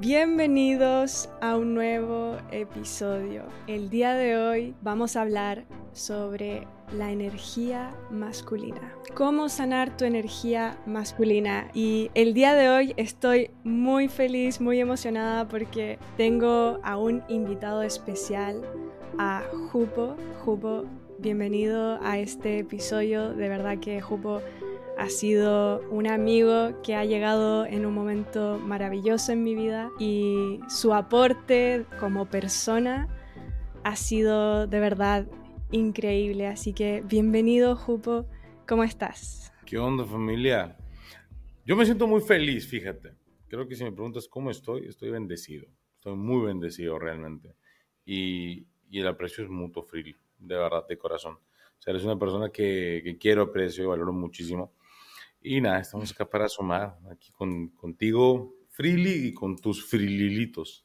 Bienvenidos a un nuevo episodio. El día de hoy vamos a hablar sobre la energía masculina. Cómo sanar tu energía masculina. Y el día de hoy estoy muy feliz, muy emocionada porque tengo a un invitado especial, a Jupo. Jupo, bienvenido a este episodio. De verdad que Jupo ha sido un amigo que ha llegado en un momento maravilloso en mi vida y su aporte como persona ha sido de verdad increíble. Así que bienvenido, Jupo. ¿Cómo estás? ¿Qué onda, familia? Yo me siento muy feliz, fíjate. Creo que si me preguntas cómo estoy, estoy bendecido. Estoy muy bendecido realmente. Y, el aprecio es mutuo, Freely, de verdad, de corazón. O sea, eres una persona que, que quiero, aprecio y valoro muchísimo. Y nada, estamos acá para sumar aquí con, contigo, Freely, y con tus frililitos.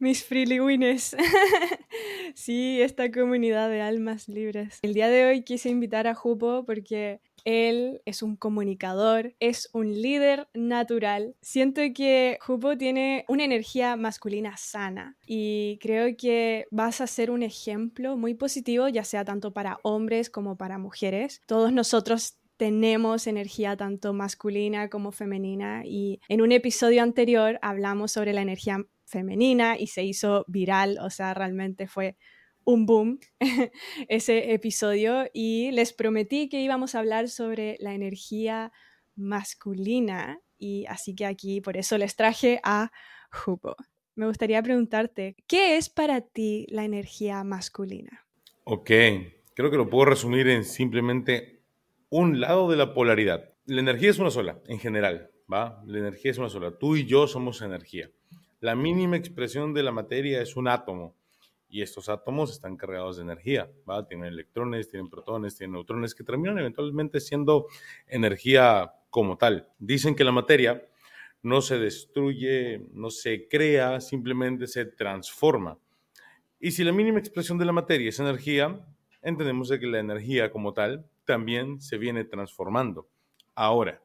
Mis Freely sí, esta comunidad de almas libres. El día de hoy quise invitar a Jupo porque él es un comunicador, es un líder natural. Siento que Jupo tiene una energía masculina sana y creo que vas a ser un ejemplo muy positivo, ya sea tanto para hombres como para mujeres. Todos nosotros tenemos energía tanto masculina como femenina y en un episodio anterior hablamos sobre la energía femenina y se hizo viral, o sea, realmente fue un boom ese episodio y les prometí que íbamos a hablar sobre la energía masculina y así que aquí por eso les traje a Jupo. Me gustaría preguntarte, ¿qué es para ti la energía masculina? Ok, creo que lo puedo resumir en simplemente un lado de la polaridad. La energía es una sola, en general, ¿va? La energía es una sola. Tú y yo somos energía. La mínima expresión de la materia es un átomo. Y estos átomos están cargados de energía, ¿va? Tienen electrones, tienen protones, tienen neutrones, que terminan eventualmente siendo energía como tal. Dicen que la materia no se destruye, no se crea, simplemente se transforma. Y si la mínima expresión de la materia es energía, entendemos que la energía como tal también se viene transformando. Ahora,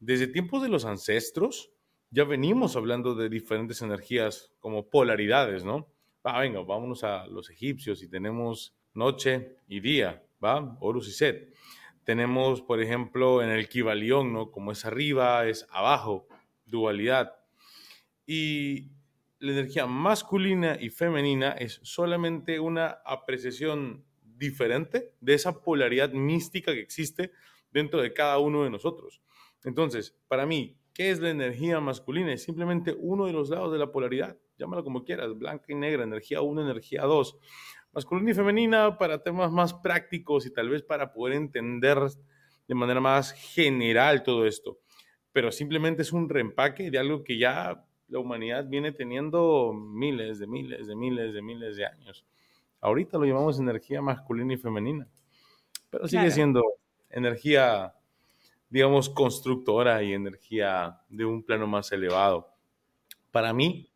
desde tiempos de los ancestros, ya venimos hablando de diferentes energías como polaridades, ¿no? Va, venga, vámonos a los egipcios y tenemos noche y día, ¿va? Horus y Set. Tenemos, por ejemplo, en el Kibalión, ¿no? Como es arriba, es abajo, dualidad. Y la energía masculina y femenina es solamente una apreciación diferente de esa polaridad mística que existe dentro de cada uno de nosotros. Entonces, para mí, ¿qué es la energía masculina? Es simplemente uno de los lados de la polaridad. Llámalo como quieras, blanca y negra, energía 1, energía 2. Masculina y femenina para temas más prácticos y tal vez para poder entender de manera más general todo esto. Pero simplemente es un reempaque de algo que ya la humanidad viene teniendo miles de miles de miles de miles de años. Ahorita lo llamamos energía masculina y femenina, pero sigue siendo energía, digamos, constructora y energía de un plano más elevado. Para mí,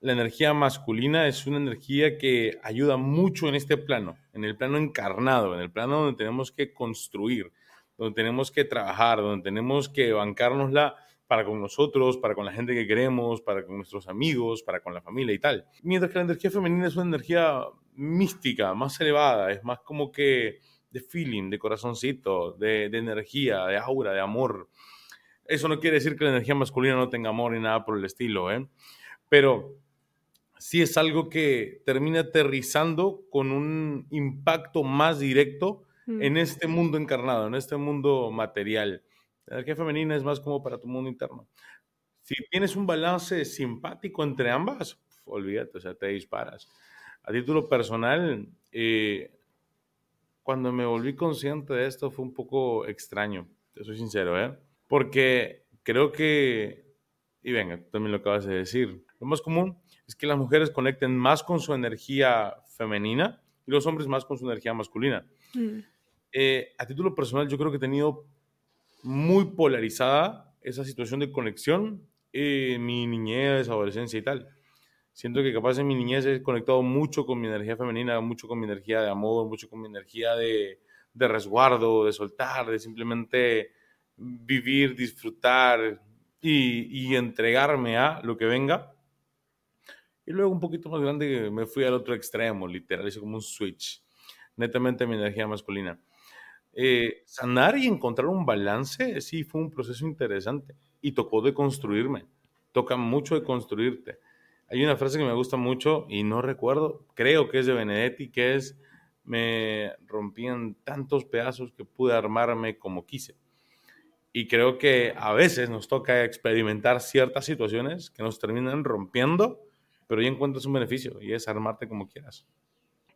la energía masculina es una energía que ayuda mucho en este plano, en el plano encarnado, en el plano donde tenemos que construir, donde tenemos que trabajar, donde tenemos que bancárnosla para con nosotros, para con la gente que queremos, para con nuestros amigos, para con la familia y tal. Mientras que la energía femenina es una energía mística, más elevada, es más como que de feeling, de corazoncito, de, energía, de aura, de amor. Eso no quiere decir que la energía masculina no tenga amor ni nada por el estilo, ¿eh? Pero sí es algo que termina aterrizando con un impacto más directo mm. en este mundo encarnado, en este mundo material. La energía femenina es más como para tu mundo interno. Si tienes un balance simpático entre ambas, olvídate, o sea, te disparas. A título personal, eh, cuando me volví consciente de esto fue un poco extraño, te soy sincero, ¿eh? Porque creo que, y venga, tú también lo acabas de decir, lo más común es que las mujeres conecten más con su energía femenina y los hombres más con su energía masculina. Mm. Eh, a título personal, yo creo que he tenido muy polarizada esa situación de conexión en mi niñez, adolescencia y tal. Siento que capaz en mi niñez he conectado mucho con mi energía femenina, mucho con mi energía de amor, mucho con mi energía de, de resguardo, de soltar, de simplemente vivir, disfrutar y, y, entregarme a lo que venga. Y luego un poquito más grande me fui al otro extremo, literal, hice como un switch, netamente mi energía masculina. Eh, sanar y encontrar un balance, sí, fue un proceso interesante y tocó de construirme, toca mucho de construirte. Hay una frase que me gusta mucho y no recuerdo, creo que es de Benedetti, que es, me rompían tantos pedazos que pude armarme como quise. Y creo que a veces nos toca experimentar ciertas situaciones que nos terminan rompiendo, pero ya encuentras un beneficio y es armarte como quieras.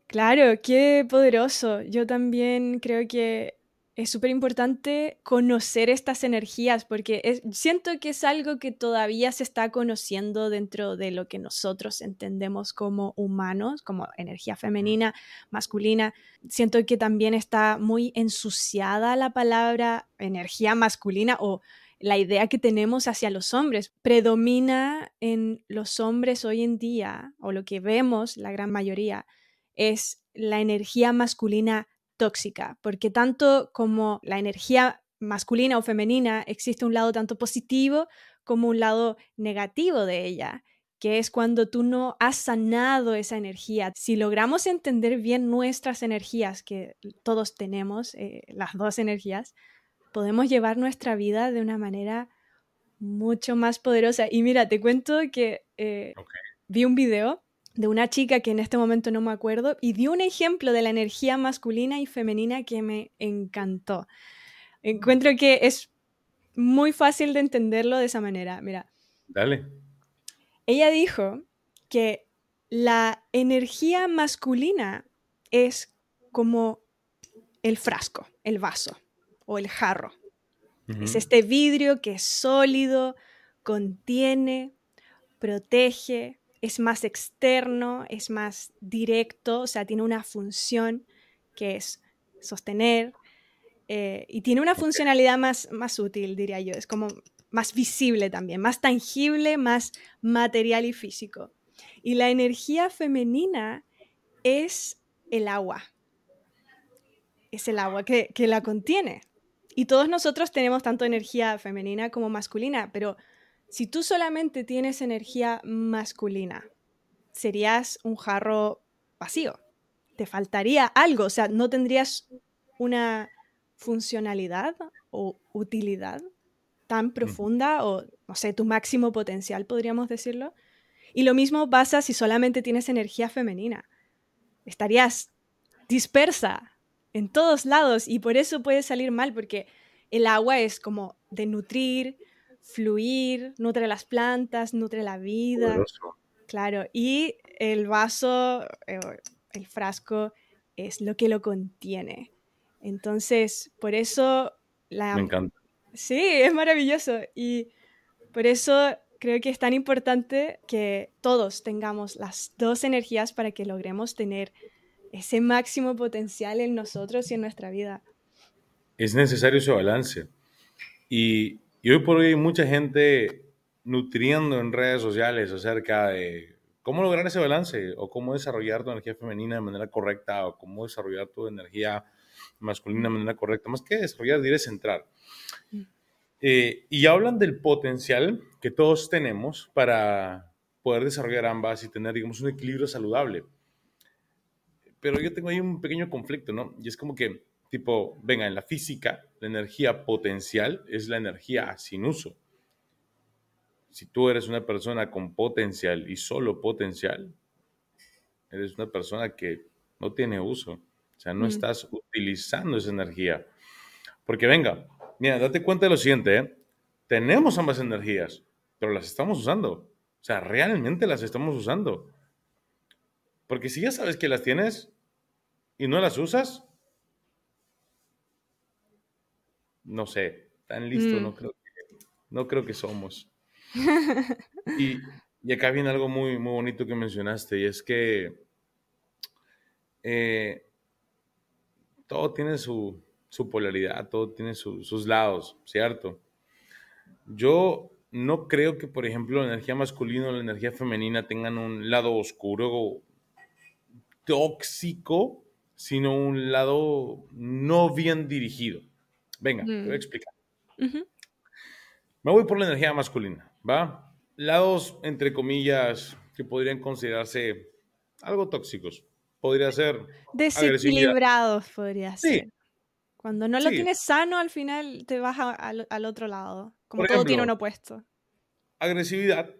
Claro, qué poderoso. Yo también creo que es súper importante conocer estas energías porque siento que es algo que todavía se está conociendo dentro de lo que nosotros entendemos como humanos, como energía femenina, masculina. Siento que también está muy ensuciada la palabra energía masculina o la idea que tenemos hacia los hombres. Predomina en los hombres hoy en día, o lo que vemos, la gran mayoría, es la energía masculina tóxica, porque tanto como la energía masculina o femenina existe un lado tanto positivo como un lado negativo de ella, que es cuando tú no has sanado esa energía. Si logramos entender bien nuestras energías, que todos tenemos, eh, las dos energías, podemos llevar nuestra vida de una manera mucho más poderosa. Y mira, te cuento que eh, vi un video de una chica que en este momento no me acuerdo y dio un ejemplo de la energía masculina y femenina que me encantó. Encuentro que es muy fácil de entenderlo de esa manera. Mira. Dale. Ella dijo que la energía masculina es como el frasco, el vaso o el jarro. Es este vidrio que es sólido, contiene, protege, es más externo, es más directo, o sea, tiene una función que es sostener eh, y tiene una funcionalidad más, más útil, diría yo, es como más visible también, más tangible, más material y físico. Y la energía femenina es el agua, es el agua que, que la contiene. Y todos nosotros tenemos tanto energía femenina como masculina, pero si tú solamente tienes energía masculina, serías un jarro vacío. Te faltaría algo, o sea, no tendrías una funcionalidad o utilidad tan profunda o, no sé, tu máximo potencial, podríamos decirlo. Y lo mismo pasa si solamente tienes energía femenina. Estarías dispersa en todos lados y por eso puede salir mal, porque el agua es como de nutrir, fluir, nutre las plantas, nutre la vida. Claro, y el vaso, eh, el frasco, es lo que lo contiene. Entonces, por eso la... Me encanta. Sí, es maravilloso. Y por eso creo que es tan importante que todos tengamos las dos energías para que logremos tener ese máximo potencial en nosotros y en nuestra vida. Es necesario ese balance. Y y hoy por hoy hay mucha gente nutriendo en redes sociales acerca de cómo lograr ese balance o cómo desarrollar tu energía femenina de manera correcta o cómo desarrollar tu energía masculina de manera correcta. Más que desarrollar, diré centrar. Mm. Eh, y hablan del potencial que todos tenemos para poder desarrollar ambas y tener, digamos, un equilibrio saludable. Pero yo tengo ahí un pequeño conflicto, ¿no? Y es como que Tipo, venga, en la física, la energía potencial es la energía sin uso. Si tú eres una persona con potencial y solo potencial, eres una persona que no tiene uso. O sea, no mm. estás utilizando esa energía. Porque venga, mira, date cuenta de lo siguiente, ¿eh? tenemos ambas energías, pero las estamos usando. O sea, realmente las estamos usando. Porque si ya sabes que las tienes y no las usas, no sé, tan listo no, mm. creo que, no creo que somos. y, acá viene algo muy, muy bonito que mencionaste, y es que eh, todo tiene su, polaridad, todo tiene sus lados, ¿cierto? Yo no creo que, por ejemplo, la energía masculina o la energía femenina tengan un lado oscuro, tóxico, sino un lado no bien dirigido. Venga, te voy a mm. explicar. Me voy por la energía masculina, ¿va? lados, entre comillas, que podrían considerarse algo tóxicos. Podría ser... Desequilibrados podría ser. Cuando no lo tienes sano, al final te vas al otro lado. Como todo tiene un opuesto. Agresividad,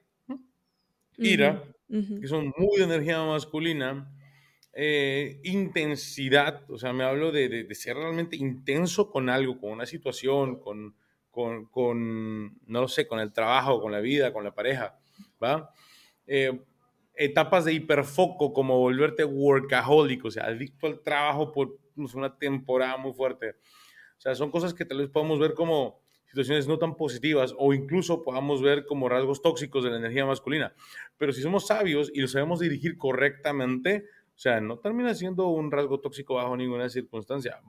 ira, que son muy de energía masculina, eh, intensidad, o sea, me hablo de, ser realmente intenso con algo, con una situación, con, con, no lo sé, con el trabajo, con la vida, con la pareja, ¿va? Eh, etapas de hiperfoco, como volverte workaholic, o sea, adicto al trabajo por una temporada muy fuerte. O sea, son cosas que tal vez podamos ver como situaciones no tan positivas o incluso podamos ver como rasgos tóxicos de la energía masculina. Pero si somos sabios y lo sabemos dirigir correctamente, o sea, no termina siendo un rasgo tóxico bajo ninguna circunstancia.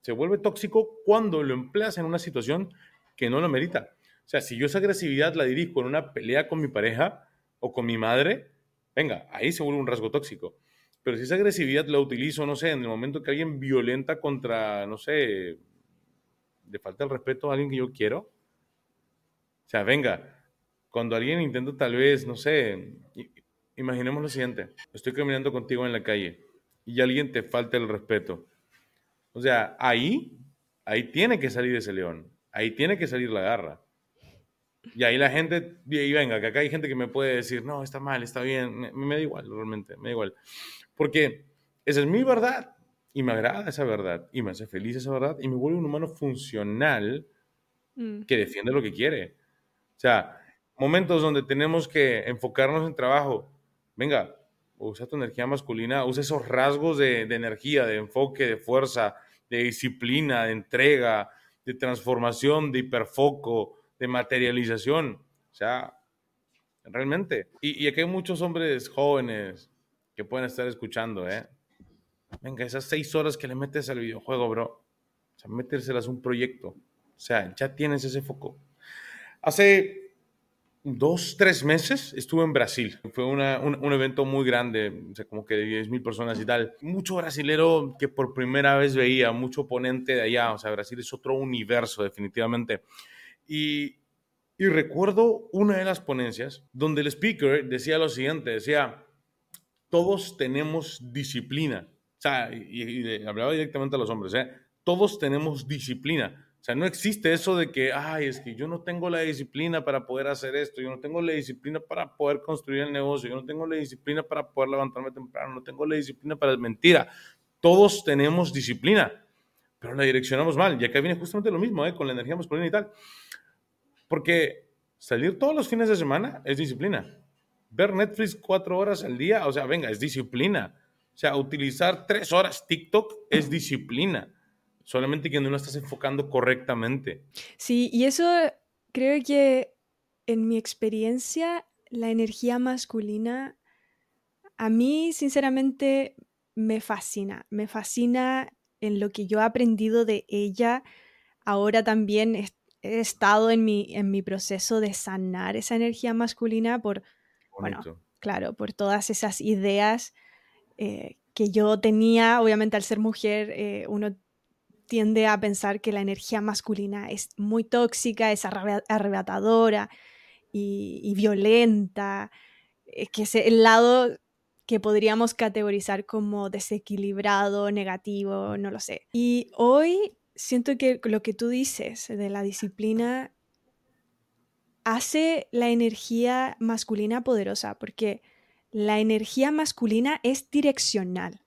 Se vuelve tóxico cuando lo empleas en una situación que no lo merita. O sea, si yo esa agresividad la dirijo en una pelea con mi pareja o con mi madre, venga, ahí se vuelve un rasgo tóxico. Pero si esa agresividad la utilizo, no sé, en el momento que alguien violenta contra, no sé, le falta el respeto a alguien que yo quiero. O sea, venga, cuando alguien intenta tal vez, no sé, imaginemos lo siguiente, estoy caminando contigo en la calle y alguien te falta el respeto. O sea, ahí, ahí tiene que salir ese león, ahí tiene que salir la garra. Y ahí la gente, y venga, que acá hay gente que me puede decir, no, está mal, está bien, me, me da igual, realmente, me da igual. Porque esa es mi verdad y me agrada esa verdad y me hace feliz esa verdad y me vuelve un humano funcional mm. que defiende lo que quiere. O sea, momentos donde tenemos que enfocarnos en trabajo, venga, usa tu energía masculina, usa esos rasgos de, energía, de enfoque, de fuerza, de disciplina, de entrega, de transformación, de hiperfoco, de materialización. O sea, realmente. Y, y aquí hay muchos hombres jóvenes que pueden estar escuchando, ¿eh? Venga, esas seis horas que le metes al videojuego, bro. O sea, metérselas un proyecto. O sea, ya tienes ese foco. Hace dos, tres meses estuve en Brasil. Fue una, un, evento muy grande, o sea, como que de 10 mil personas y tal. Mucho brasilero que por primera vez veía, mucho oponente de allá. O sea, Brasil es otro universo, definitivamente. Y, y recuerdo una de las ponencias donde el speaker decía lo siguiente, decía, todos tenemos disciplina. O sea, y, hablaba directamente a los hombres, ¿eh? todos tenemos disciplina. O sea, no existe eso de que, ay, es que yo no tengo la disciplina para poder hacer esto, yo no tengo la disciplina para poder construir el negocio, yo no tengo la disciplina para poder levantarme temprano, no tengo la disciplina para... Mentira, todos tenemos disciplina, pero la direccionamos mal. Y acá viene justamente lo mismo, ¿eh? con la energía masculina y tal. Porque salir todos los fines de semana es disciplina ver Netflix cuatro horas al día, o sea, venga, es disciplina. O sea, utilizar tres horas TikTok es disciplina. Solamente que no lo estás enfocando correctamente. Sí, y eso creo que en mi experiencia, la energía masculina, a mí sinceramente me fascina. Me fascina en lo que yo he aprendido de ella. Ahora también he, estado en mi, en mi proceso de sanar esa energía masculina por bueno, claro, por todas esas ideas eh, que yo tenía, obviamente al ser mujer, eh, uno tiende a pensar que la energía masculina es muy tóxica, es arrebatadora y, violenta, eh, que es el lado que podríamos categorizar como desequilibrado, negativo, no lo sé. Y hoy siento que lo que tú dices de la disciplina hace la energía masculina poderosa, porque la energía masculina es direccional,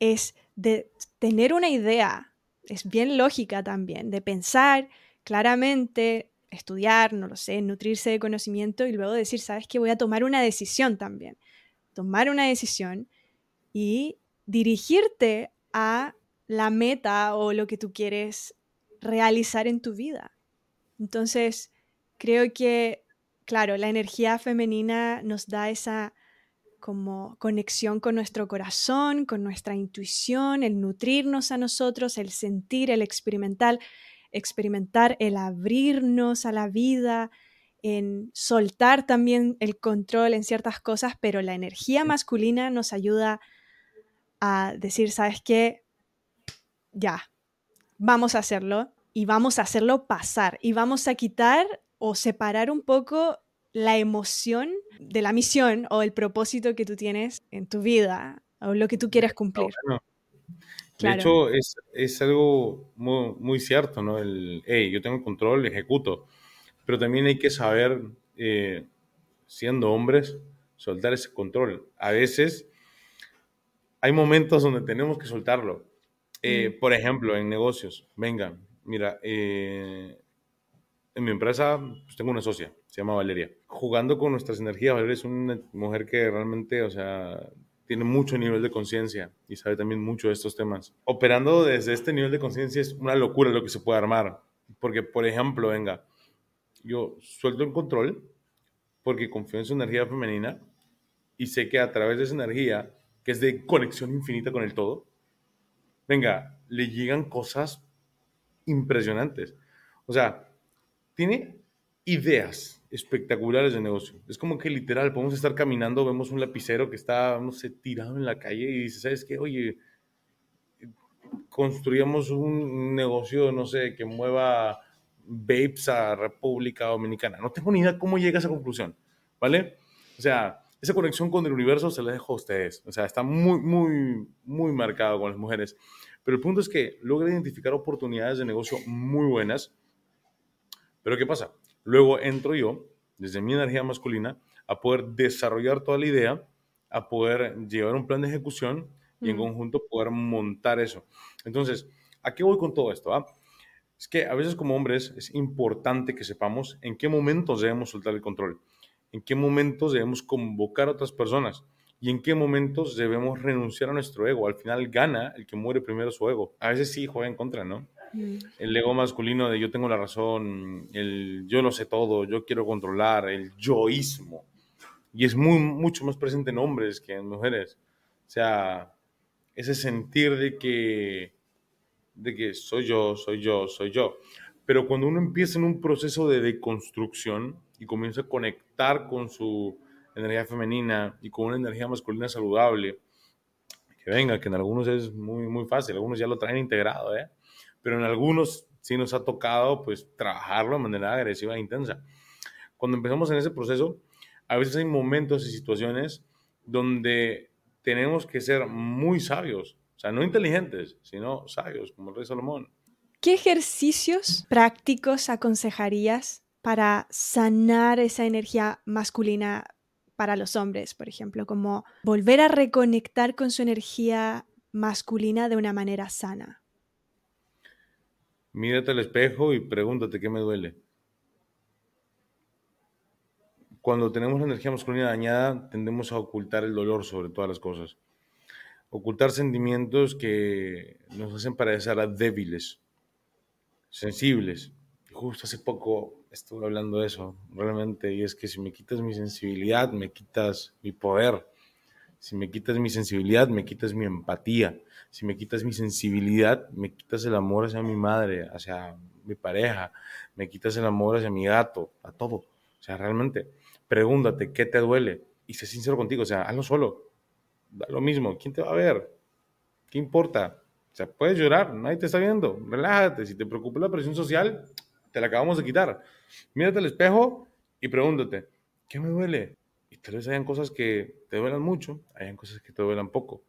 es de tener una idea, es bien lógica también, de pensar claramente, estudiar, no lo sé, nutrirse de conocimiento y luego decir, sabes que voy a tomar una decisión también, tomar una decisión y dirigirte a la meta o lo que tú quieres realizar en tu vida. Entonces, creo que, claro, la energía femenina nos da esa como conexión con nuestro corazón, con nuestra intuición, el nutrirnos a nosotros, el sentir, el experimentar, experimentar, el abrirnos a la vida, en soltar también el control en ciertas cosas, pero la energía masculina nos ayuda a decir, ¿sabes qué? Ya, vamos a hacerlo y vamos a hacerlo pasar y vamos a quitar o separar un poco la emoción de la misión o el propósito que tú tienes en tu vida o lo que tú quieres cumplir. De hecho, es, algo muy, cierto, ¿no? El, hey, yo tengo control, ejecuto, pero también hay que saber, eh, siendo hombres, soltar ese control. A veces hay momentos donde tenemos que soltarlo. Eh, por ejemplo, en negocios, venga, mira, eh, en mi empresa pues, tengo una socia, se llama Valeria. Jugando con nuestras energías, Valeria es una mujer que realmente, o sea, tiene mucho nivel de conciencia y sabe también mucho de estos temas. Operando desde este nivel de conciencia es una locura lo que se puede armar. Porque, por ejemplo, venga, yo suelto el control porque confío en su energía femenina y sé que a través de esa energía, que es de conexión infinita con el todo, venga, le llegan cosas impresionantes. O sea, tiene ideas espectaculares de negocio. Es como que literal, podemos estar caminando, vemos un lapicero que está, no sé, tirado en la calle y dice, ¿sabes qué? Oye, construyamos un negocio, no sé, que mueva vapes a República Dominicana. No tengo ni idea cómo llega a esa conclusión, ¿vale? O sea, esa conexión con el universo se la dejo a ustedes. O sea, está muy, muy, muy marcado con las mujeres. Pero el punto es que logra identificar oportunidades de negocio muy buenas. Pero ¿qué pasa? Luego entro yo, desde mi energía masculina, a poder desarrollar toda la idea, a poder llevar un plan de ejecución y en conjunto poder montar eso. Entonces, ¿a qué voy con todo esto? Ah? Es que a veces como hombres es importante que sepamos en qué momentos debemos soltar el control, en qué momentos debemos convocar a otras personas y en qué momentos debemos renunciar a nuestro ego. Al final gana el que muere primero su ego. A veces sí juega en contra, ¿no? El ego masculino de yo tengo la razón, el yo lo sé todo, yo quiero controlar, el yoísmo. Y es muy, mucho más presente en hombres que en mujeres. O sea, ese sentir de que, de que soy yo, soy yo, soy yo. Pero cuando uno empieza en un proceso de deconstrucción y comienza a conectar con su energía femenina y con una energía masculina saludable, que venga, que en algunos es muy, muy fácil, algunos ya lo traen integrado, ¿eh? Pero en algunos sí nos ha tocado pues trabajarlo de manera agresiva e intensa. Cuando empezamos en ese proceso, a veces hay momentos y situaciones donde tenemos que ser muy sabios, o sea, no inteligentes, sino sabios, como el rey Salomón. ¿Qué ejercicios prácticos aconsejarías para sanar esa energía masculina para los hombres, por ejemplo, como volver a reconectar con su energía masculina de una manera sana? Mírate al espejo y pregúntate qué me duele. Cuando tenemos energía masculina dañada, tendemos a ocultar el dolor sobre todas las cosas. Ocultar sentimientos que nos hacen parecer débiles, sensibles. Justo hace poco estuve hablando de eso, realmente, y es que si me quitas mi sensibilidad, me quitas mi poder. Si me quitas mi sensibilidad, me quitas mi empatía. Si me quitas mi sensibilidad, me quitas el amor hacia mi madre, hacia mi pareja, me quitas el amor hacia mi gato, a todo. O sea, realmente, pregúntate qué te duele y sé sincero contigo. O sea, hazlo solo. Da lo mismo. ¿Quién te va a ver? ¿Qué importa? O sea, puedes llorar, nadie te está viendo. Relájate. Si te preocupa la presión social, te la acabamos de quitar. Mírate al espejo y pregúntate, ¿qué me duele? Y tal vez hayan cosas que te duelan mucho, hayan cosas que te duelan poco.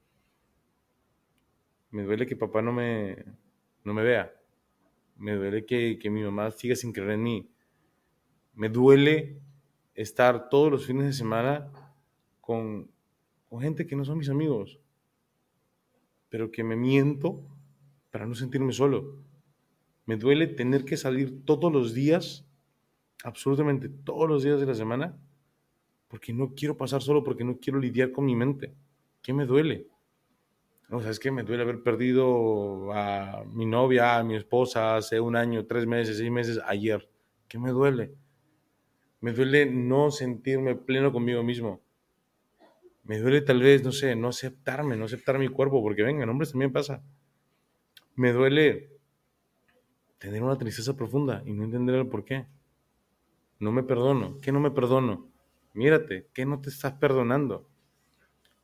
Me duele que papá no me, no me vea. Me duele que, que mi mamá siga sin creer en mí. Me duele estar todos los fines de semana con, con gente que no son mis amigos, pero que me miento para no sentirme solo. Me duele tener que salir todos los días, absolutamente todos los días de la semana, porque no quiero pasar solo, porque no quiero lidiar con mi mente. ¿Qué me duele? O sea, es que me duele haber perdido a mi novia, a mi esposa hace un año, tres meses, seis meses, ayer. ¿Qué me duele? Me duele no sentirme pleno conmigo mismo. Me duele tal vez, no sé, no aceptarme, no aceptar mi cuerpo, porque venga, en hombres también pasa. Me duele tener una tristeza profunda y no entender el por qué. No me perdono. ¿Qué no me perdono? Mírate, ¿qué no te estás perdonando?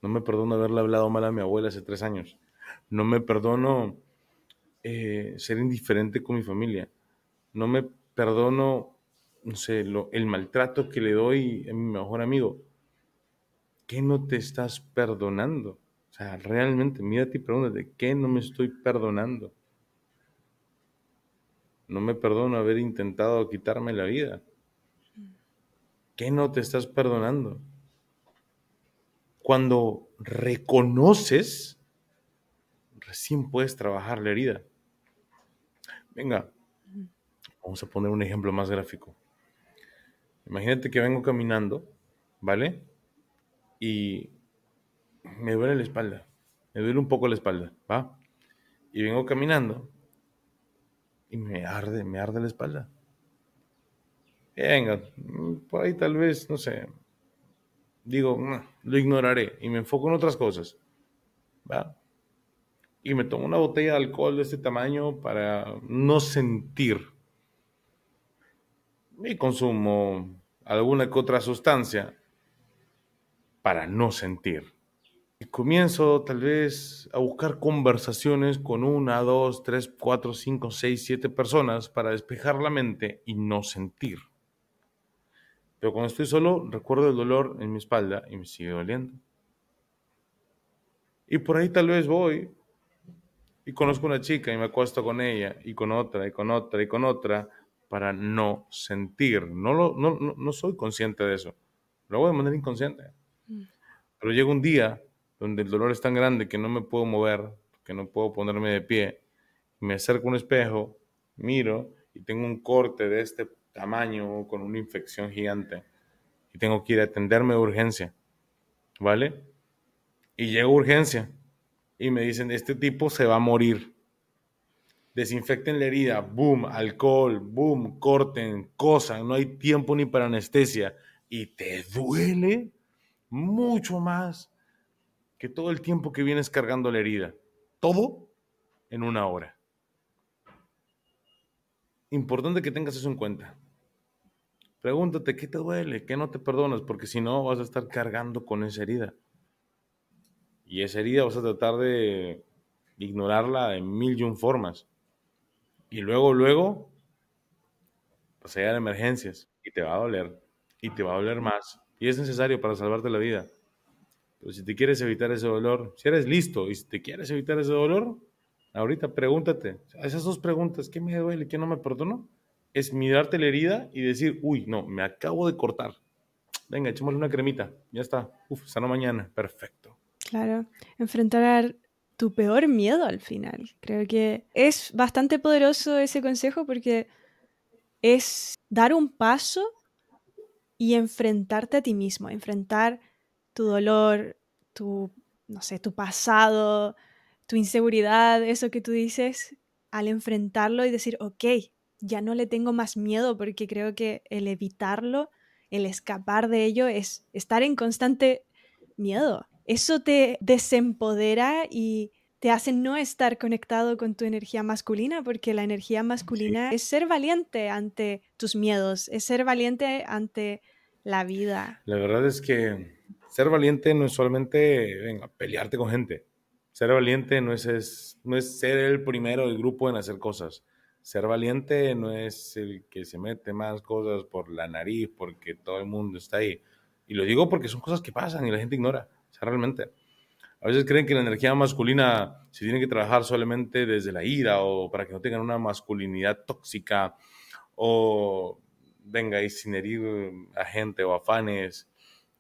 No me perdono haberle hablado mal a mi abuela hace tres años. No me perdono eh, ser indiferente con mi familia. No me perdono no sé, el maltrato que le doy a mi mejor amigo, ¿qué no te estás perdonando? O sea, realmente, mírate y pregúntate, ¿qué no me estoy perdonando? No me perdono haber intentado quitarme la vida. ¿Qué no te estás perdonando? Cuando reconoces, recién puedes trabajar la herida. Venga, vamos a poner un ejemplo más gráfico. Imagínate que vengo caminando, ¿vale? Y me duele la espalda, me duele un poco la espalda, ¿va? Y vengo caminando y me arde, me arde la espalda. Venga, por ahí tal vez, no sé, digo, lo ignoraré y me enfoco en otras cosas, ¿va? Y me tomo una botella de alcohol de este tamaño para no sentir. Y consumo alguna que otra sustancia para no sentir. Y comienzo tal vez a buscar conversaciones con una, dos, tres, cuatro, cinco, seis, siete personas para despejar la mente y no sentir. Pero cuando estoy solo, recuerdo el dolor en mi espalda y me sigue doliendo. Y por ahí tal vez voy y conozco una chica y me acuesto con ella y con otra y con otra y con otra para no sentir. No, lo, no, no, soy consciente de eso. Lo hago de manera inconsciente. Mm. Pero llega un día donde el dolor es tan grande que no me puedo mover, que no puedo ponerme de pie. Me acerco a un espejo, miro y tengo un corte de este tamaño con una infección gigante y tengo que ir a atenderme de urgencia, ¿vale? Y llego a urgencia y me dicen, este tipo se va a morir. Desinfecten la herida, boom, alcohol, boom, corten, cosan, no hay tiempo ni para anestesia. Y te duele mucho más que todo el tiempo que vienes cargando la herida. Todo en una hora. Importante que tengas eso en cuenta. Pregúntate qué te duele, qué no te perdonas, porque si no vas a estar cargando con esa herida. Y esa herida vas a tratar de ignorarla en mil y un formas. Y luego, luego, pues a emergencias y te va a doler. Y te va a doler más. Y es necesario para salvarte la vida. Pero si te quieres evitar ese dolor, si eres listo y si te quieres evitar ese dolor, ahorita pregúntate, esas dos preguntas, ¿qué me duele, qué no me perdonó? Es mirarte la herida y decir, uy, no, me acabo de cortar. Venga, echémosle una cremita, ya está. Uf, sano mañana, perfecto. Claro, enfrentar tu peor miedo al final. Creo que es bastante poderoso ese consejo porque es dar un paso y enfrentarte a ti mismo, enfrentar tu dolor, tu, no sé, tu pasado, tu inseguridad, eso que tú dices, al enfrentarlo y decir, ok, ya no le tengo más miedo porque creo que el evitarlo, el escapar de ello es estar en constante miedo. Eso te desempodera y te hace no estar conectado con tu energía masculina, porque la energía masculina es ser valiente ante tus miedos, es ser valiente ante la vida. La verdad es que ser valiente no es solamente venga, pelearte con gente. Ser valiente no es, no es ser el primero del grupo en hacer cosas. Ser valiente no es el que se mete más cosas por la nariz porque todo el mundo está ahí. Y lo digo porque son cosas que pasan y la gente ignora. O sea, realmente. A veces creen que la energía masculina se tiene que trabajar solamente desde la ira o para que no tengan una masculinidad tóxica o venga y sin herir a gente o afanes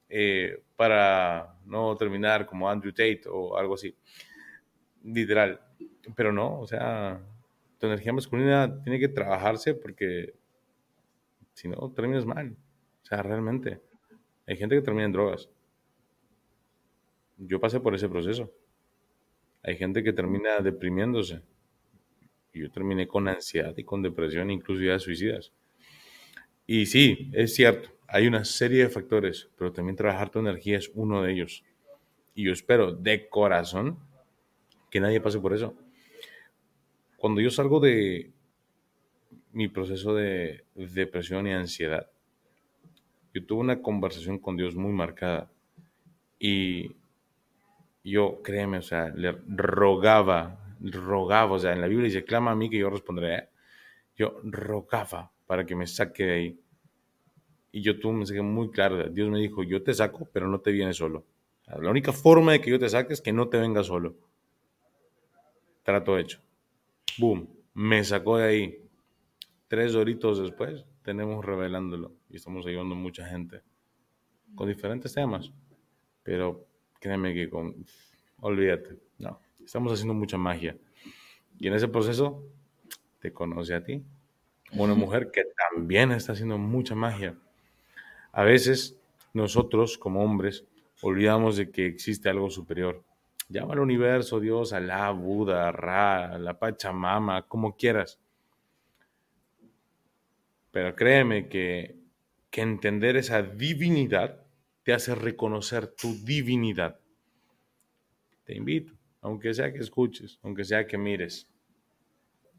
eh, para no terminar como Andrew Tate o algo así. Literal. Pero no, o sea, tu energía masculina tiene que trabajarse porque si no, terminas mal. O sea, realmente. Hay gente que termina en drogas. Yo pasé por ese proceso. Hay gente que termina deprimiéndose. Yo terminé con ansiedad y con depresión, incluso ya suicidas. Y sí, es cierto, hay una serie de factores, pero también trabajar tu energía es uno de ellos. Y yo espero de corazón que nadie pase por eso. Cuando yo salgo de mi proceso de depresión y ansiedad, yo tuve una conversación con Dios muy marcada. Y yo, créeme, o sea, le rogaba, rogaba, o sea, en la Biblia dice, clama a mí que yo responderé. Yo rogaba para que me saque de ahí Y yo tuve un mensaje muy claro. Dios me dijo, yo te saco, pero no te vienes solo. La única forma de que yo te saque es que no te vengas solo. Trato hecho. Boom. Me sacó de ahí. Tres horitos después, tenemos revelándolo. Y estamos ayudando a mucha gente. Con diferentes temas. Pero créeme que con... Olvídate. No. Estamos haciendo mucha magia. Y en ese proceso, te conoce a ti. Una mujer que también está haciendo mucha magia. A veces nosotros como hombres olvidamos de que existe algo superior. Llama al universo, Dios, Alá, Buda, Ra, la Pachamama, como quieras. Pero créeme que, que entender esa divinidad te hace reconocer tu divinidad. Te invito, aunque sea que escuches, aunque sea que mires.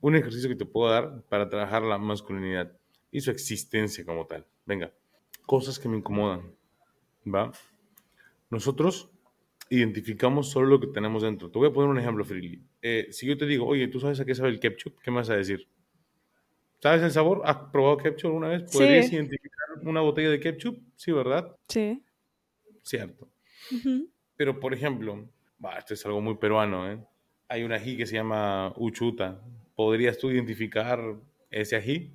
Un ejercicio que te puedo dar para trabajar la masculinidad y su existencia como tal. Venga, cosas que me incomodan. ¿Va? Nosotros identificamos solo lo que tenemos dentro. Te voy a poner un ejemplo, Freely. Eh, si yo te digo, oye, ¿tú sabes a qué sabe el ketchup? ¿Qué me vas a decir? ¿Sabes el sabor? ¿Has probado ketchup alguna vez? ¿Podrías identificar una botella de ketchup? Sí, ¿verdad? Sí. Cierto. Pero, por ejemplo, esto es algo muy peruano, ¿eh? Hay un ají que se llama uchuta. ¿Podrías tú identificar ese ají?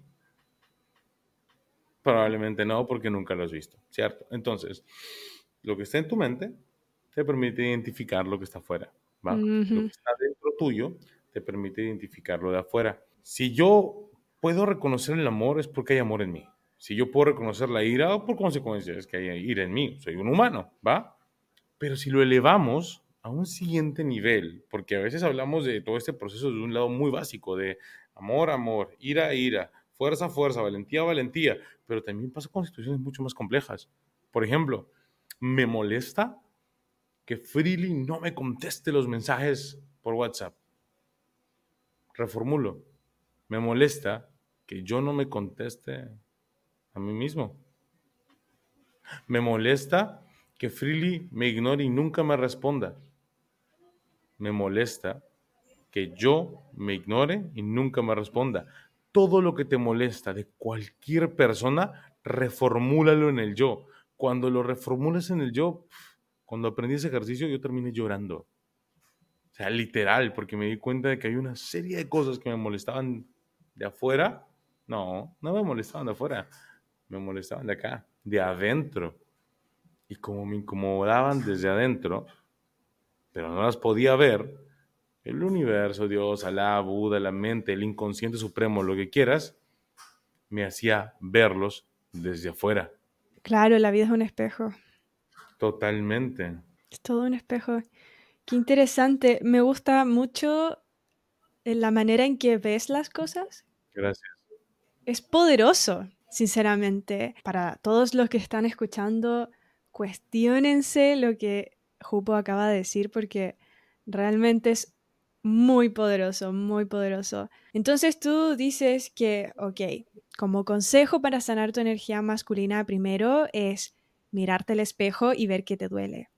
Probablemente no, porque nunca lo has visto, ¿cierto? Entonces, lo que está en tu mente te permite identificar lo que está afuera. ¿va? Lo que está dentro tuyo te permite identificar lo de afuera. Si yo puedo reconocer el amor es porque hay amor en mí. Si yo puedo reconocer la ira, por consecuencia es que hay ira en mí. Soy un humano, ¿va? Pero si lo elevamos a un siguiente nivel, porque a veces hablamos de todo este proceso de un lado muy básico, de amor, amor, ira, ira, fuerza, fuerza, valentía, valentía, pero también pasa con situaciones mucho más complejas. Por ejemplo, me molesta que Freely no me conteste los mensajes por WhatsApp. Reformulo. Me molesta que yo no me conteste a mí mismo. Me molesta que Freely me ignore y nunca me responda. Me molesta que yo me ignore y nunca me responda. Todo lo que te molesta de cualquier persona, reformúlalo en el yo. Cuando lo reformulas en el yo, cuando aprendí ese ejercicio, yo terminé llorando. O sea, literal, porque me di cuenta de que hay una serie de cosas que me molestaban de afuera. No, no me molestaban de afuera, me molestaban de acá, de adentro. Y como me incomodaban desde adentro, pero no las podía ver, el universo, Dios, Alá, Buda, la mente, el inconsciente supremo, lo que quieras, me hacía verlos desde afuera. Claro, la vida es un espejo. Totalmente. Es todo un espejo. Qué interesante. Me gusta mucho eh, la manera en que ves las cosas. Gracias. Es poderoso, sinceramente. Para todos los que están escuchando, cuestionense lo que Jupo acaba de decir porque realmente es muy poderoso, muy poderoso. Entonces tú dices que, ok, como consejo para sanar tu energía masculina, primero es mirarte al espejo y ver qué te duele.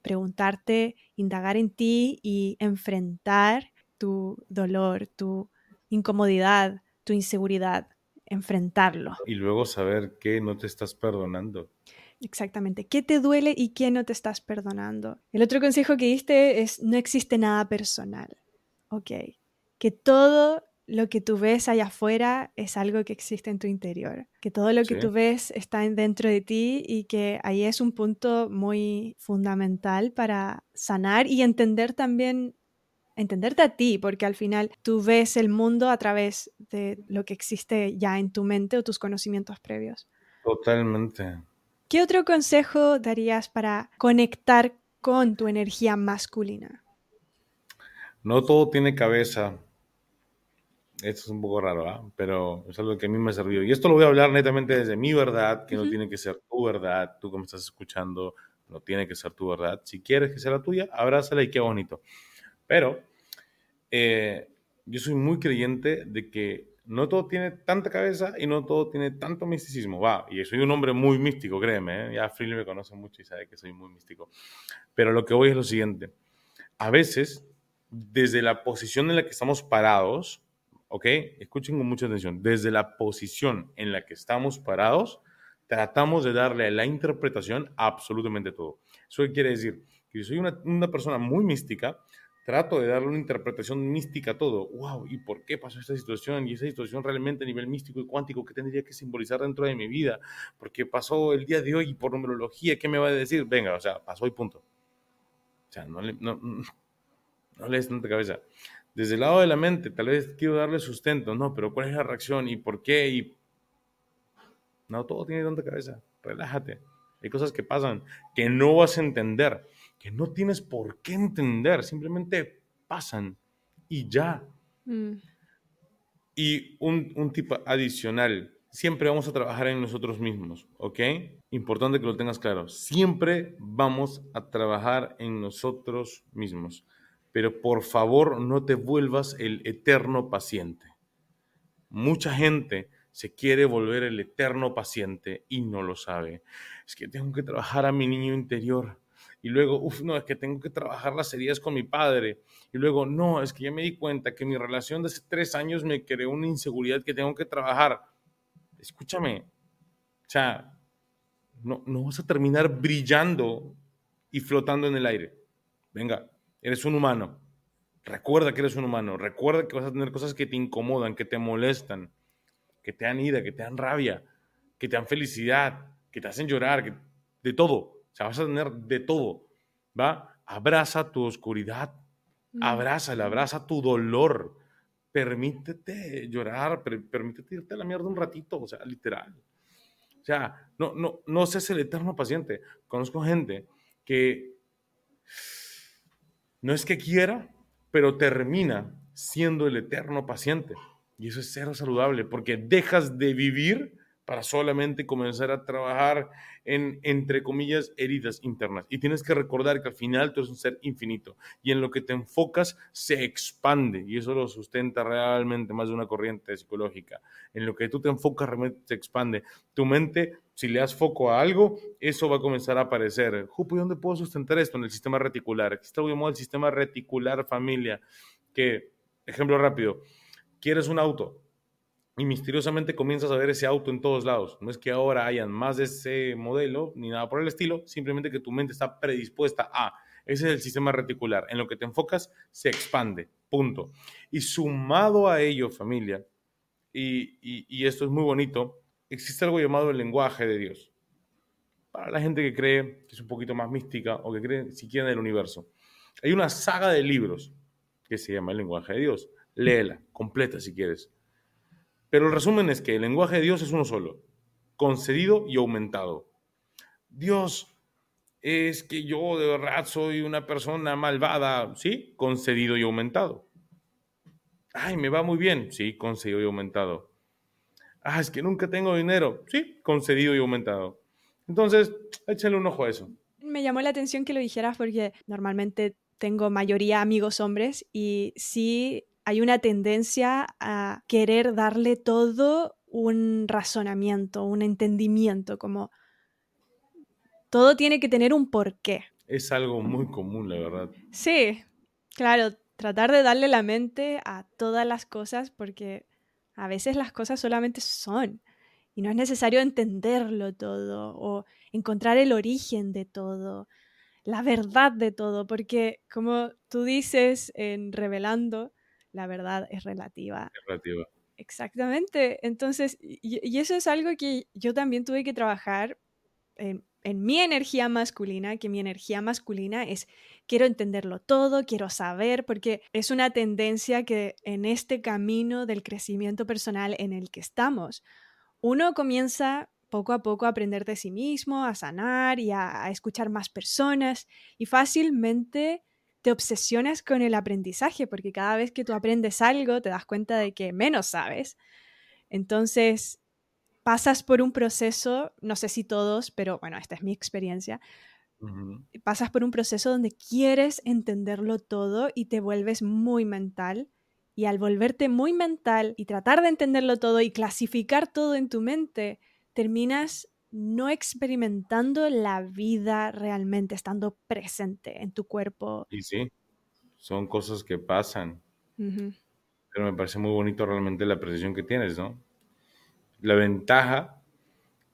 Preguntarte, indagar en ti y enfrentar tu dolor, tu incomodidad, tu inseguridad, enfrentarlo. Y luego saber qué no te estás perdonando. Exactamente, qué te duele y qué no te estás perdonando. El otro consejo que diste es no existe nada personal. Ok, que todo lo que tú ves allá afuera es algo que existe en tu interior, que todo lo que tú ves está dentro de ti y que ahí es un punto muy fundamental para sanar y entender también, entenderte a ti, porque al final tú ves el mundo a través de lo que existe ya en tu mente o tus conocimientos previos. Totalmente. ¿Qué otro consejo darías para conectar con tu energía masculina? No todo tiene cabeza esto es un poco raro, ¿ah? pero es algo que a mí me ha servido. Y esto lo voy a hablar netamente desde mi verdad, que no tiene que ser tu verdad, tú que me estás escuchando, no tiene que ser tu verdad. Si quieres que sea la tuya, abrázala y qué bonito. Pero eh, yo soy muy creyente de que no todo tiene tanta cabeza y no todo tiene tanto misticismo. Va, y soy un hombre muy místico, créeme. ¿eh? Ya Freely me conoce mucho y sabe que soy muy místico. Pero lo que voy es lo siguiente. A veces, desde la posición en la que estamos parados, ¿ok? Escuchen con mucha atención. Desde la posición en la que estamos parados, tratamos de darle la interpretación a absolutamente todo. ¿Eso quiere decir? Que soy una, una persona muy mística, trato de darle una interpretación mística a todo. ¡Wow! ¿Y por qué pasó esta situación? Y esa situación realmente a nivel místico y cuántico, ¿qué tendría que simbolizar dentro de mi vida? ¿Por qué pasó el día de hoy y por numerología? ¿Qué me va a decir? Venga, o sea, pasó y punto. O sea, no le, no, no le des tanta cabeza. Desde el lado de la mente, tal vez quiero darle sustento, no, pero ¿cuál es la reacción y por qué? Y no todo tiene tanta cabeza. Relájate. Hay cosas que pasan que no vas a entender, que no tienes por qué entender, simplemente pasan y ya. Mm. Y un, un tipo adicional, siempre vamos a trabajar en nosotros mismos, ¿ok? Importante que lo tengas claro. Siempre vamos a trabajar en nosotros mismos. Pero por favor no te vuelvas el eterno paciente. Mucha gente se quiere volver el eterno paciente y no lo sabe. Es que tengo que trabajar a mi niño interior. Y luego, uff, no, es que tengo que trabajar las heridas con mi padre. Y luego, no, es que ya me di cuenta que mi relación de hace tres años me creó una inseguridad que tengo que trabajar. Escúchame, o sea, no, no vas a terminar brillando y flotando en el aire. Venga, eres un humano. Recuerda que eres un humano. Recuerda que vas a tener cosas que te incomodan, que te molestan que te dan ira, que te dan rabia, que te dan felicidad, que te hacen llorar, de todo. O sea, vas a tener de todo. ¿Va? Abraza tu oscuridad, mm. abraza, abraza tu dolor. Permítete llorar, permítete irte a la mierda un ratito, o sea, literal. O sea, no, no, no seas el eterno paciente. Conozco gente que no es que quiera, pero termina siendo el eterno paciente. Y eso es cero saludable porque dejas de vivir para solamente comenzar a trabajar en, entre comillas, heridas internas. Y tienes que recordar que al final tú eres un ser infinito y en lo que te enfocas se expande y eso lo sustenta realmente más de una corriente psicológica. En lo que tú te enfocas realmente se expande. Tu mente, si le das foco a algo, eso va a comenzar a aparecer. ¿Y dónde puedo sustentar esto? En el sistema reticular. Aquí está algo llamado el sistema reticular familia, que, ejemplo rápido, quieres un auto y misteriosamente comienzas a ver ese auto en todos lados. No es que ahora hayan más de ese modelo ni nada por el estilo, simplemente que tu mente está predispuesta a. Ese es el sistema reticular. En lo que te enfocas se expande. Punto. Y sumado a ello, familia, y, y esto es muy bonito, existe algo llamado el lenguaje de Dios. Para la gente que cree que es un poquito más mística o que cree siquiera en el universo. Hay una saga de libros que se llama el lenguaje de Dios léela, completa si quieres. Pero el resumen es que el lenguaje de Dios es uno solo, concedido y aumentado. Dios es que yo de verdad soy una persona malvada, ¿sí? Concedido y aumentado. Ay, me va muy bien, sí, concedido y aumentado. Ah, es que nunca tengo dinero, sí, concedido y aumentado. Entonces, échale un ojo a eso. Me llamó la atención que lo dijeras porque normalmente tengo mayoría amigos hombres y sí hay una tendencia a querer darle todo un razonamiento, un entendimiento, como todo tiene que tener un porqué. Es algo muy común, la verdad. Sí, claro, tratar de darle la mente a todas las cosas porque a veces las cosas solamente son y no es necesario entenderlo todo o encontrar el origen de todo, la verdad de todo, porque como tú dices en Revelando, la verdad es relativa. Es relativa. Exactamente. Entonces, y, eso es algo que yo también tuve que trabajar en, en, mi energía masculina, que mi energía masculina es quiero entenderlo todo, quiero saber, porque es una tendencia que en este camino del crecimiento personal en el que estamos, uno comienza poco a poco a aprender de sí mismo, a sanar y a, a escuchar más personas y fácilmente te obsesionas con el aprendizaje, porque cada vez que tú aprendes algo te das cuenta de que menos sabes. Entonces, pasas por un proceso, no sé si todos, pero bueno, esta es mi experiencia, pasas por un proceso donde quieres entenderlo todo y te vuelves muy mental. Y al volverte muy mental y tratar de entenderlo todo y clasificar todo en tu mente, terminas no experimentando la vida realmente, estando presente en tu cuerpo. Y sí, son cosas que pasan. Pero me parece muy bonito realmente la precisión que tienes, ¿no? La ventaja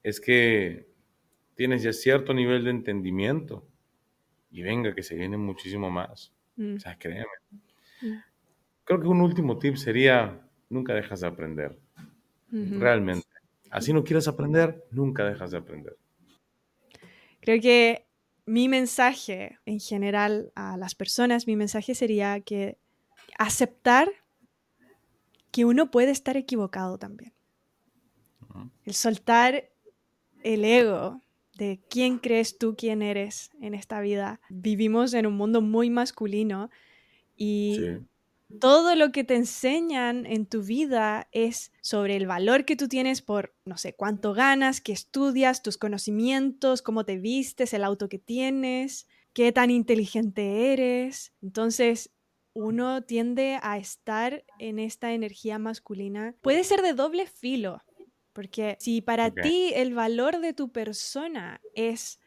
es que tienes ya cierto nivel de entendimiento y venga, que se viene muchísimo más. Mm. O sea, créeme. Mm. Creo que un último tip sería, nunca dejas de aprender. Realmente. Así no quieras aprender, nunca dejas de aprender. Creo que mi mensaje en general a las personas, mi mensaje sería que aceptar que uno puede estar equivocado también. El soltar el ego de quién crees tú quién eres en esta vida. Vivimos en un mundo muy masculino y todo lo que te enseñan en tu vida es sobre el valor que tú tienes por, no sé, cuánto ganas, qué estudias, tus conocimientos, cómo te vistes, el auto que tienes, qué tan inteligente eres. Entonces, uno tiende a estar en esta energía masculina. Puede ser de doble filo, porque si para ti el valor de tu persona es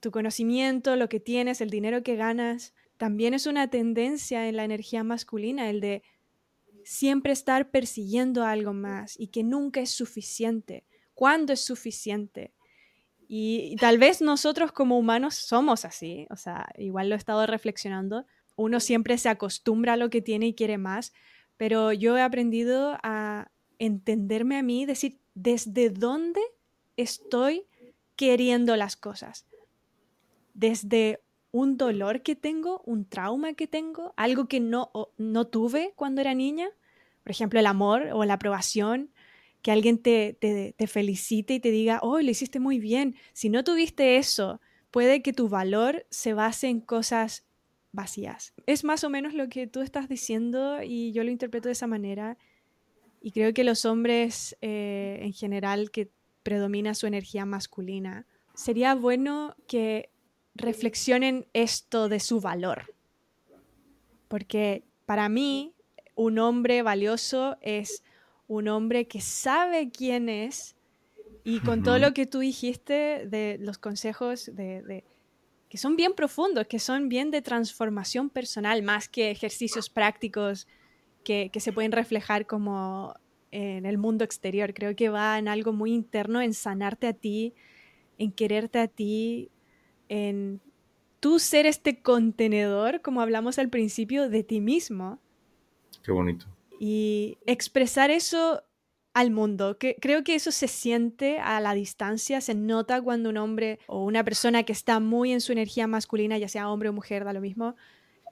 tu conocimiento, lo que tienes, el dinero que ganas, también es una tendencia en la energía masculina el de siempre estar persiguiendo algo más y que nunca es suficiente. ¿Cuándo es suficiente? Y, tal vez nosotros como humanos somos así, o sea, igual lo he estado reflexionando, uno siempre se acostumbra a lo que tiene y quiere más, pero yo he aprendido a entenderme a mí, decir, ¿desde dónde estoy queriendo las cosas? Desde un dolor que tengo, un trauma que tengo, algo que no, no tuve cuando era niña, por ejemplo, el amor o la aprobación, que alguien te, te, felicite y te diga, oh, lo hiciste muy bien. Si no tuviste eso, puede que tu valor se base en cosas vacías. Es más o menos lo que tú estás diciendo y yo lo interpreto de esa manera. Y creo que los hombres eh, en general que predomina su energía masculina, sería bueno que reflexionen esto de su valor. Porque para mí, un hombre valioso es un hombre que sabe quién es y con todo lo que tú dijiste de los consejos de, que son bien profundos, que son bien de transformación personal, más que ejercicios prácticos que, que se pueden reflejar como en el mundo exterior. Creo que va en algo muy interno, en sanarte a ti, en quererte a ti, en tú ser este contenedor, como hablamos al principio, de ti mismo. Qué bonito. Y expresar eso al mundo. Que, creo que eso se siente a la distancia, se nota cuando un hombre o una persona que está muy en su energía masculina, ya sea hombre o mujer, da lo mismo,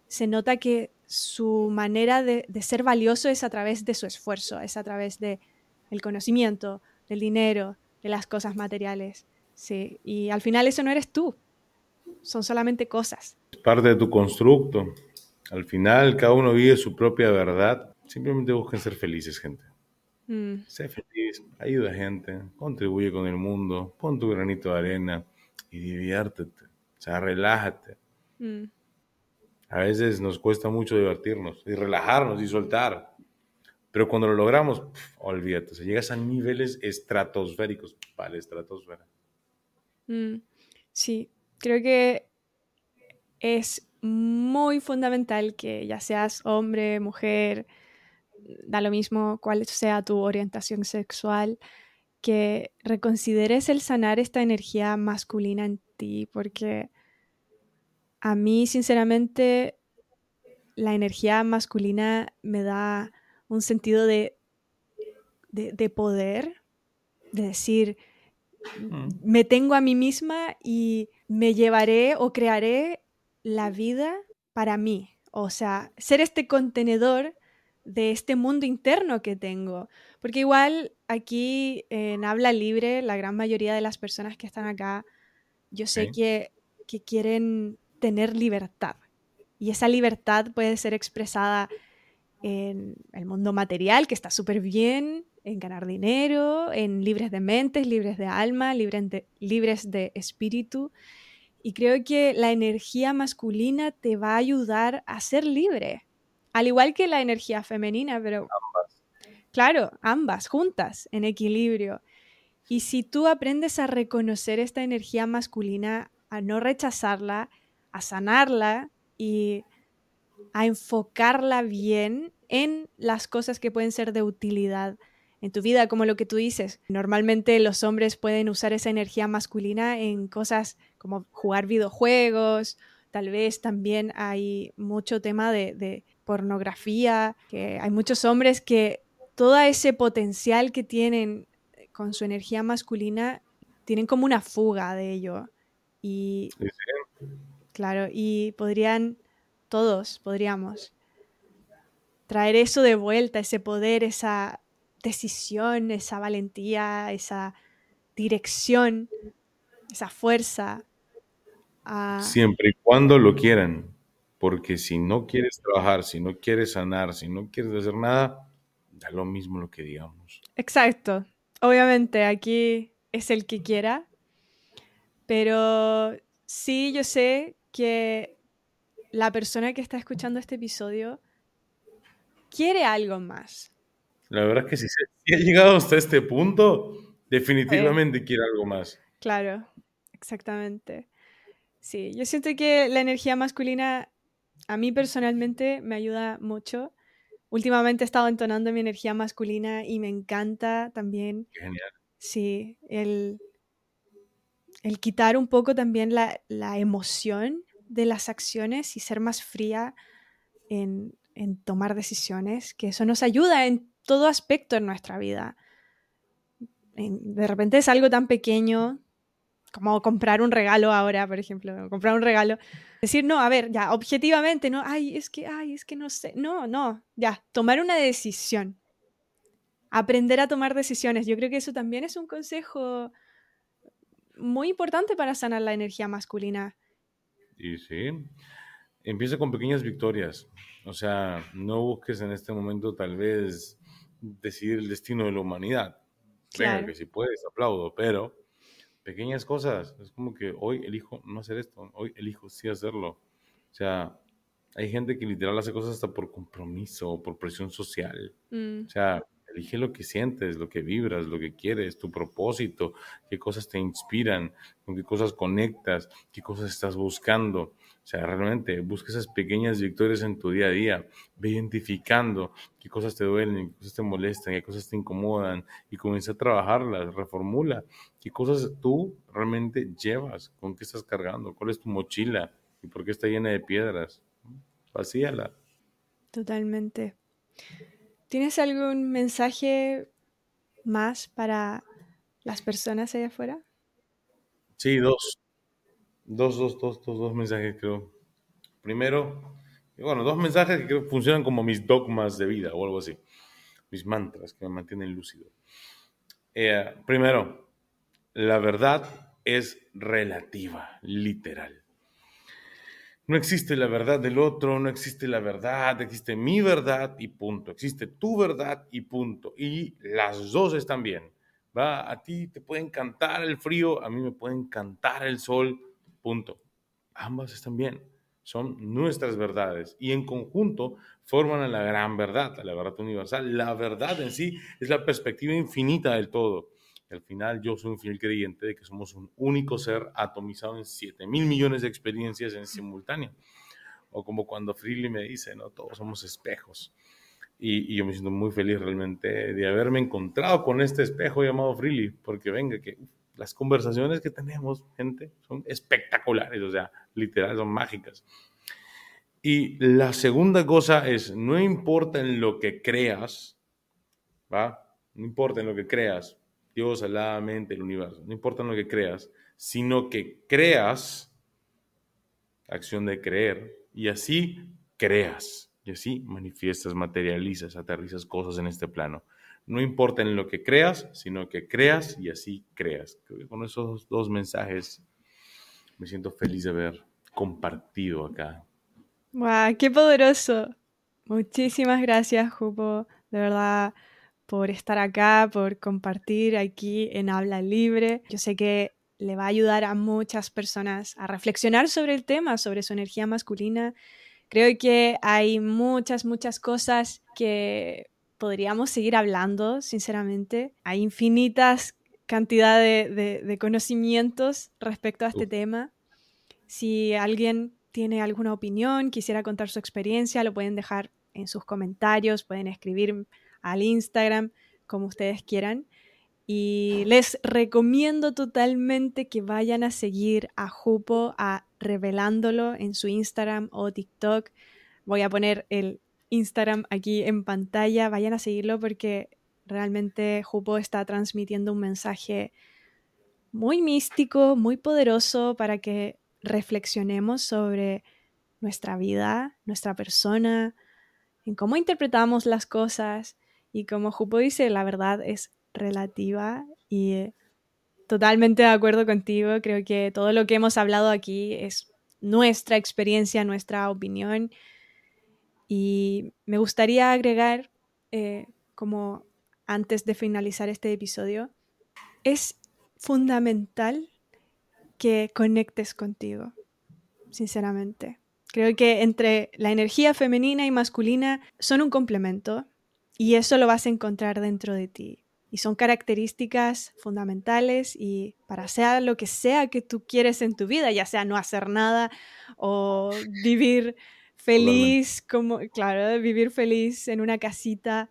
se nota que su manera de, de ser valioso es a través de su esfuerzo, es a través de el conocimiento, del dinero, de las cosas materiales. Sí, y al final eso no eres tú, son solamente cosas. Parte de tu constructo. Al final, cada uno vive su propia verdad. Simplemente busquen ser felices, gente. Mm. Sé feliz, ayuda a gente, contribuye con el mundo, pon tu granito de arena y diviértete. O sea, relájate. Mm. A veces nos cuesta mucho divertirnos y relajarnos y soltar. Pero cuando lo logramos, olvídate, o llegas a niveles estratosféricos la estratosfera. Mm. Sí, creo que es muy fundamental que ya seas hombre, mujer, da lo mismo cuál sea tu orientación sexual, que reconsideres el sanar esta energía masculina en ti, porque a mí, sinceramente, la energía masculina me da un sentido de, de, poder, de decir. Me tengo a mí misma y me llevaré o crearé la vida para mí. O sea, ser este contenedor de este mundo interno que tengo. Porque igual aquí en habla libre, la gran mayoría de las personas que están acá, yo sé que, que quieren tener libertad. Y esa libertad puede ser expresada en el mundo material, que está súper bien, en ganar dinero, en libres de mentes, libres de alma, libres de, libres de espíritu. Y creo que la energía masculina te va a ayudar a ser libre, al igual que la energía femenina, pero... Ambas. Claro, ambas, juntas, en equilibrio. Y si tú aprendes a reconocer esta energía masculina, a no rechazarla, a sanarla y a enfocarla bien en las cosas que pueden ser de utilidad en tu vida, como lo que tú dices. Normalmente los hombres pueden usar esa energía masculina en cosas como jugar videojuegos, tal vez también hay mucho tema de, pornografía, que hay muchos hombres que todo ese potencial que tienen con su energía masculina tienen como una fuga de ello. Y claro, y podrían, todos podríamos traer eso de vuelta, ese poder, esa decisión, esa valentía, esa dirección, esa fuerza. Siempre y cuando lo quieran, porque si no quieres trabajar, si no quieres sanar, si no quieres hacer nada, da lo mismo lo que digamos. Exacto. Obviamente aquí es el que quiera, pero sí yo sé que la persona que está escuchando este episodio quiere algo más. La verdad es que si, ha llegado hasta este punto, definitivamente quiere algo más. Claro, exactamente. Sí, yo siento que la energía masculina a mí personalmente me ayuda mucho. Últimamente he estado entonando mi energía masculina y me encanta también. Genial. Sí, el, el quitar un poco también la, la, emoción de las acciones y ser más fría en, en tomar decisiones, que eso nos ayuda en todo aspecto en nuestra vida. De repente es algo tan pequeño como comprar un regalo ahora, por ejemplo, comprar un regalo. Decir, no, a ver, ya, objetivamente, no, ay, es que, ay, es que no sé. No, no, ya, tomar una decisión. Aprender a tomar decisiones. Yo creo que eso también es un consejo muy importante para sanar la energía masculina. Y sí, empieza con pequeñas victorias. O sea, no busques en este momento tal vez decidir el destino de la humanidad. Claro. que si puedes, aplaudo, pero pequeñas cosas. Es como que hoy elijo no hacer esto, hoy elijo sí hacerlo. O sea, hay gente que literal hace cosas hasta por compromiso o por presión social. Mm. O sea, elige lo que sientes, lo que vibras, lo que quieres, tu propósito, qué cosas te inspiran, con qué cosas conectas, qué cosas estás buscando. O sea, realmente busca esas pequeñas victorias en tu día a día, ve identificando qué cosas te duelen, qué cosas te molestan, qué cosas te incomodan y comienza a trabajarlas, reformula qué cosas tú realmente llevas, con qué estás cargando, cuál es tu mochila y por qué está llena de piedras. Vacíala. Totalmente. ¿Tienes algún mensaje más para las personas allá afuera? Sí, dos. Dos, dos, dos, dos, dos mensajes creo. Primero, bueno, dos mensajes que creo funcionan como mis dogmas de vida o algo así. Mis mantras que me mantienen lúcido. Eh, primero, la verdad es relativa, literal. No existe la verdad del otro, no existe la verdad, existe mi verdad y punto. Existe tu verdad y punto. Y las dos están bien. ¿va? A ti te puede encantar el frío, a mí me puede encantar el sol Punto. Ambas están bien. Son nuestras verdades y en conjunto forman a la gran verdad, a la verdad universal. La verdad en sí es la perspectiva infinita del todo. al final yo soy un fiel creyente de que somos un único ser atomizado en 7 mil millones de experiencias en simultáneo. O como cuando Freely me dice, ¿no? Todos somos espejos. Y, y, yo me siento muy feliz realmente de haberme encontrado con este espejo llamado Freely, porque venga, que las conversaciones que tenemos, gente, son espectaculares, o sea, literal, son mágicas. Y la segunda cosa es, no importa en lo que creas, ¿va? No importa en lo que creas, Dios, Alá, mente, el universo, no importa en lo que creas, sino que creas, acción de creer, y así creas, y así manifiestas, materializas, aterrizas cosas en este plano. No importa en lo que creas, sino que creas y así creas. Creo que con esos dos mensajes me siento feliz de haber compartido acá. ¡Wow! ¡Qué poderoso! Muchísimas gracias, Jupo, de verdad, por estar acá, por compartir aquí en Habla Libre. Yo sé que le va a ayudar a muchas personas a reflexionar sobre el tema, sobre su energía masculina. Creo que hay muchas, muchas cosas que podríamos seguir hablando, sinceramente. Hay infinitas cantidades de, conocimientos respecto a este tema. Si alguien tiene alguna opinión, quisiera contar su experiencia, lo pueden dejar en sus comentarios, pueden escribir al Instagram. como ustedes quieran. Y les recomiendo totalmente que vayan a seguir a Jupo, a revelándolo en su Instagram o TikTok. Voy a poner el Instagram aquí en pantalla. Vayan a seguirlo porque realmente Jupo está transmitiendo un mensaje muy místico, muy poderoso para que reflexionemos sobre nuestra vida, nuestra persona, en cómo interpretamos las cosas y como Jupo dice, la verdad es relativa y totalmente de acuerdo contigo. Creo que todo lo que hemos hablado aquí es nuestra experiencia, nuestra opinión. Y me gustaría agregar, eh, como antes de finalizar este episodio, es fundamental que conectes contigo, sinceramente. Creo que entre la energía femenina y masculina son un complemento y eso lo vas a encontrar dentro de ti y son características fundamentales y para hacer lo que sea que tú quieres en tu vida, ya sea no hacer nada o vivir feliz, como, claro, vivir feliz en una casita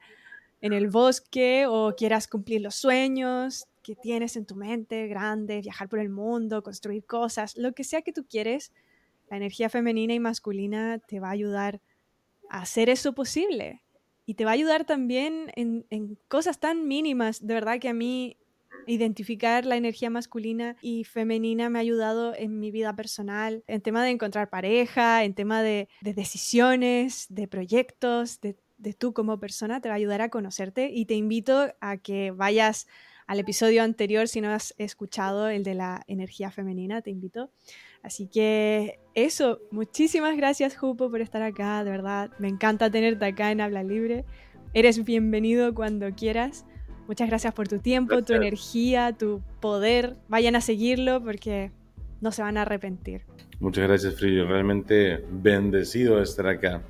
en el bosque o quieras cumplir los sueños que tienes en tu mente grande, viajar por el mundo, construir cosas, lo que sea que tú quieres, la energía femenina y masculina te va a ayudar a hacer eso posible y te va a ayudar también en, cosas tan mínimas. De verdad que a mí identificar la energía masculina y femenina me ha ayudado en mi vida personal, en tema de encontrar pareja, en tema de, decisiones, de proyectos, de, de, tú como persona, te va a ayudar a conocerte y te invito a que vayas al episodio anterior si no has escuchado el de la energía femenina, te invito Así que eso, muchísimas gracias Jupo por estar acá, de verdad, me encanta tenerte acá en Habla Libre. Eres bienvenido cuando quieras. Muchas gracias por tu tiempo, tu energía, tu poder. Vayan a seguirlo porque no se van a arrepentir. Muchas gracias, Frillo. Realmente bendecido de estar acá.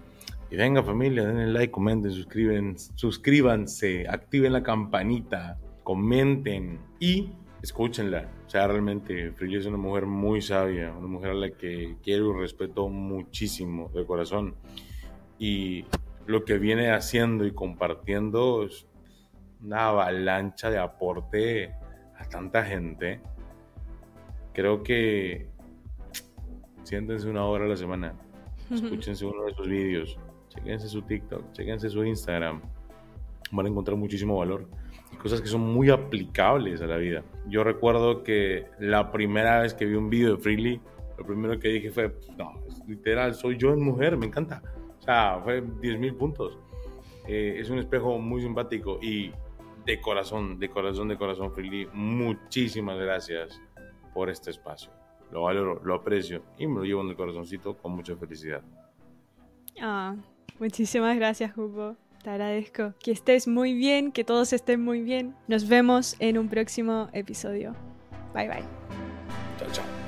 Y venga familia, denle like, comenten, suscriben, suscríbanse, activen la campanita, comenten y escúchenla. O sea, realmente Frilla es una mujer muy sabia, una mujer a la que quiero y respeto muchísimo de corazón. Y lo que viene haciendo y compartiendo es una avalancha de aporte a tanta gente. Creo que siéntense una hora a la semana, escúchense uno de sus vídeos, chequense su TikTok, chequense su Instagram. Van a encontrar muchísimo valor cosas que son muy aplicables a la vida. Yo recuerdo que la primera vez que vi un video de Freely, lo primero que dije fue, no, literal, soy yo en mujer, me encanta. O sea, fue 10.000 puntos. Eh, es un espejo muy simpático y de corazón, de corazón, de corazón, Freely, muchísimas gracias por este espacio. Lo valoro, lo aprecio y me lo llevo en el corazoncito con mucha felicidad. Ah, muchísimas gracias, Hugo. Te agradezco. Que estés muy bien, que todos estén muy bien. Nos vemos en un próximo episodio. Bye bye. Chao, chao.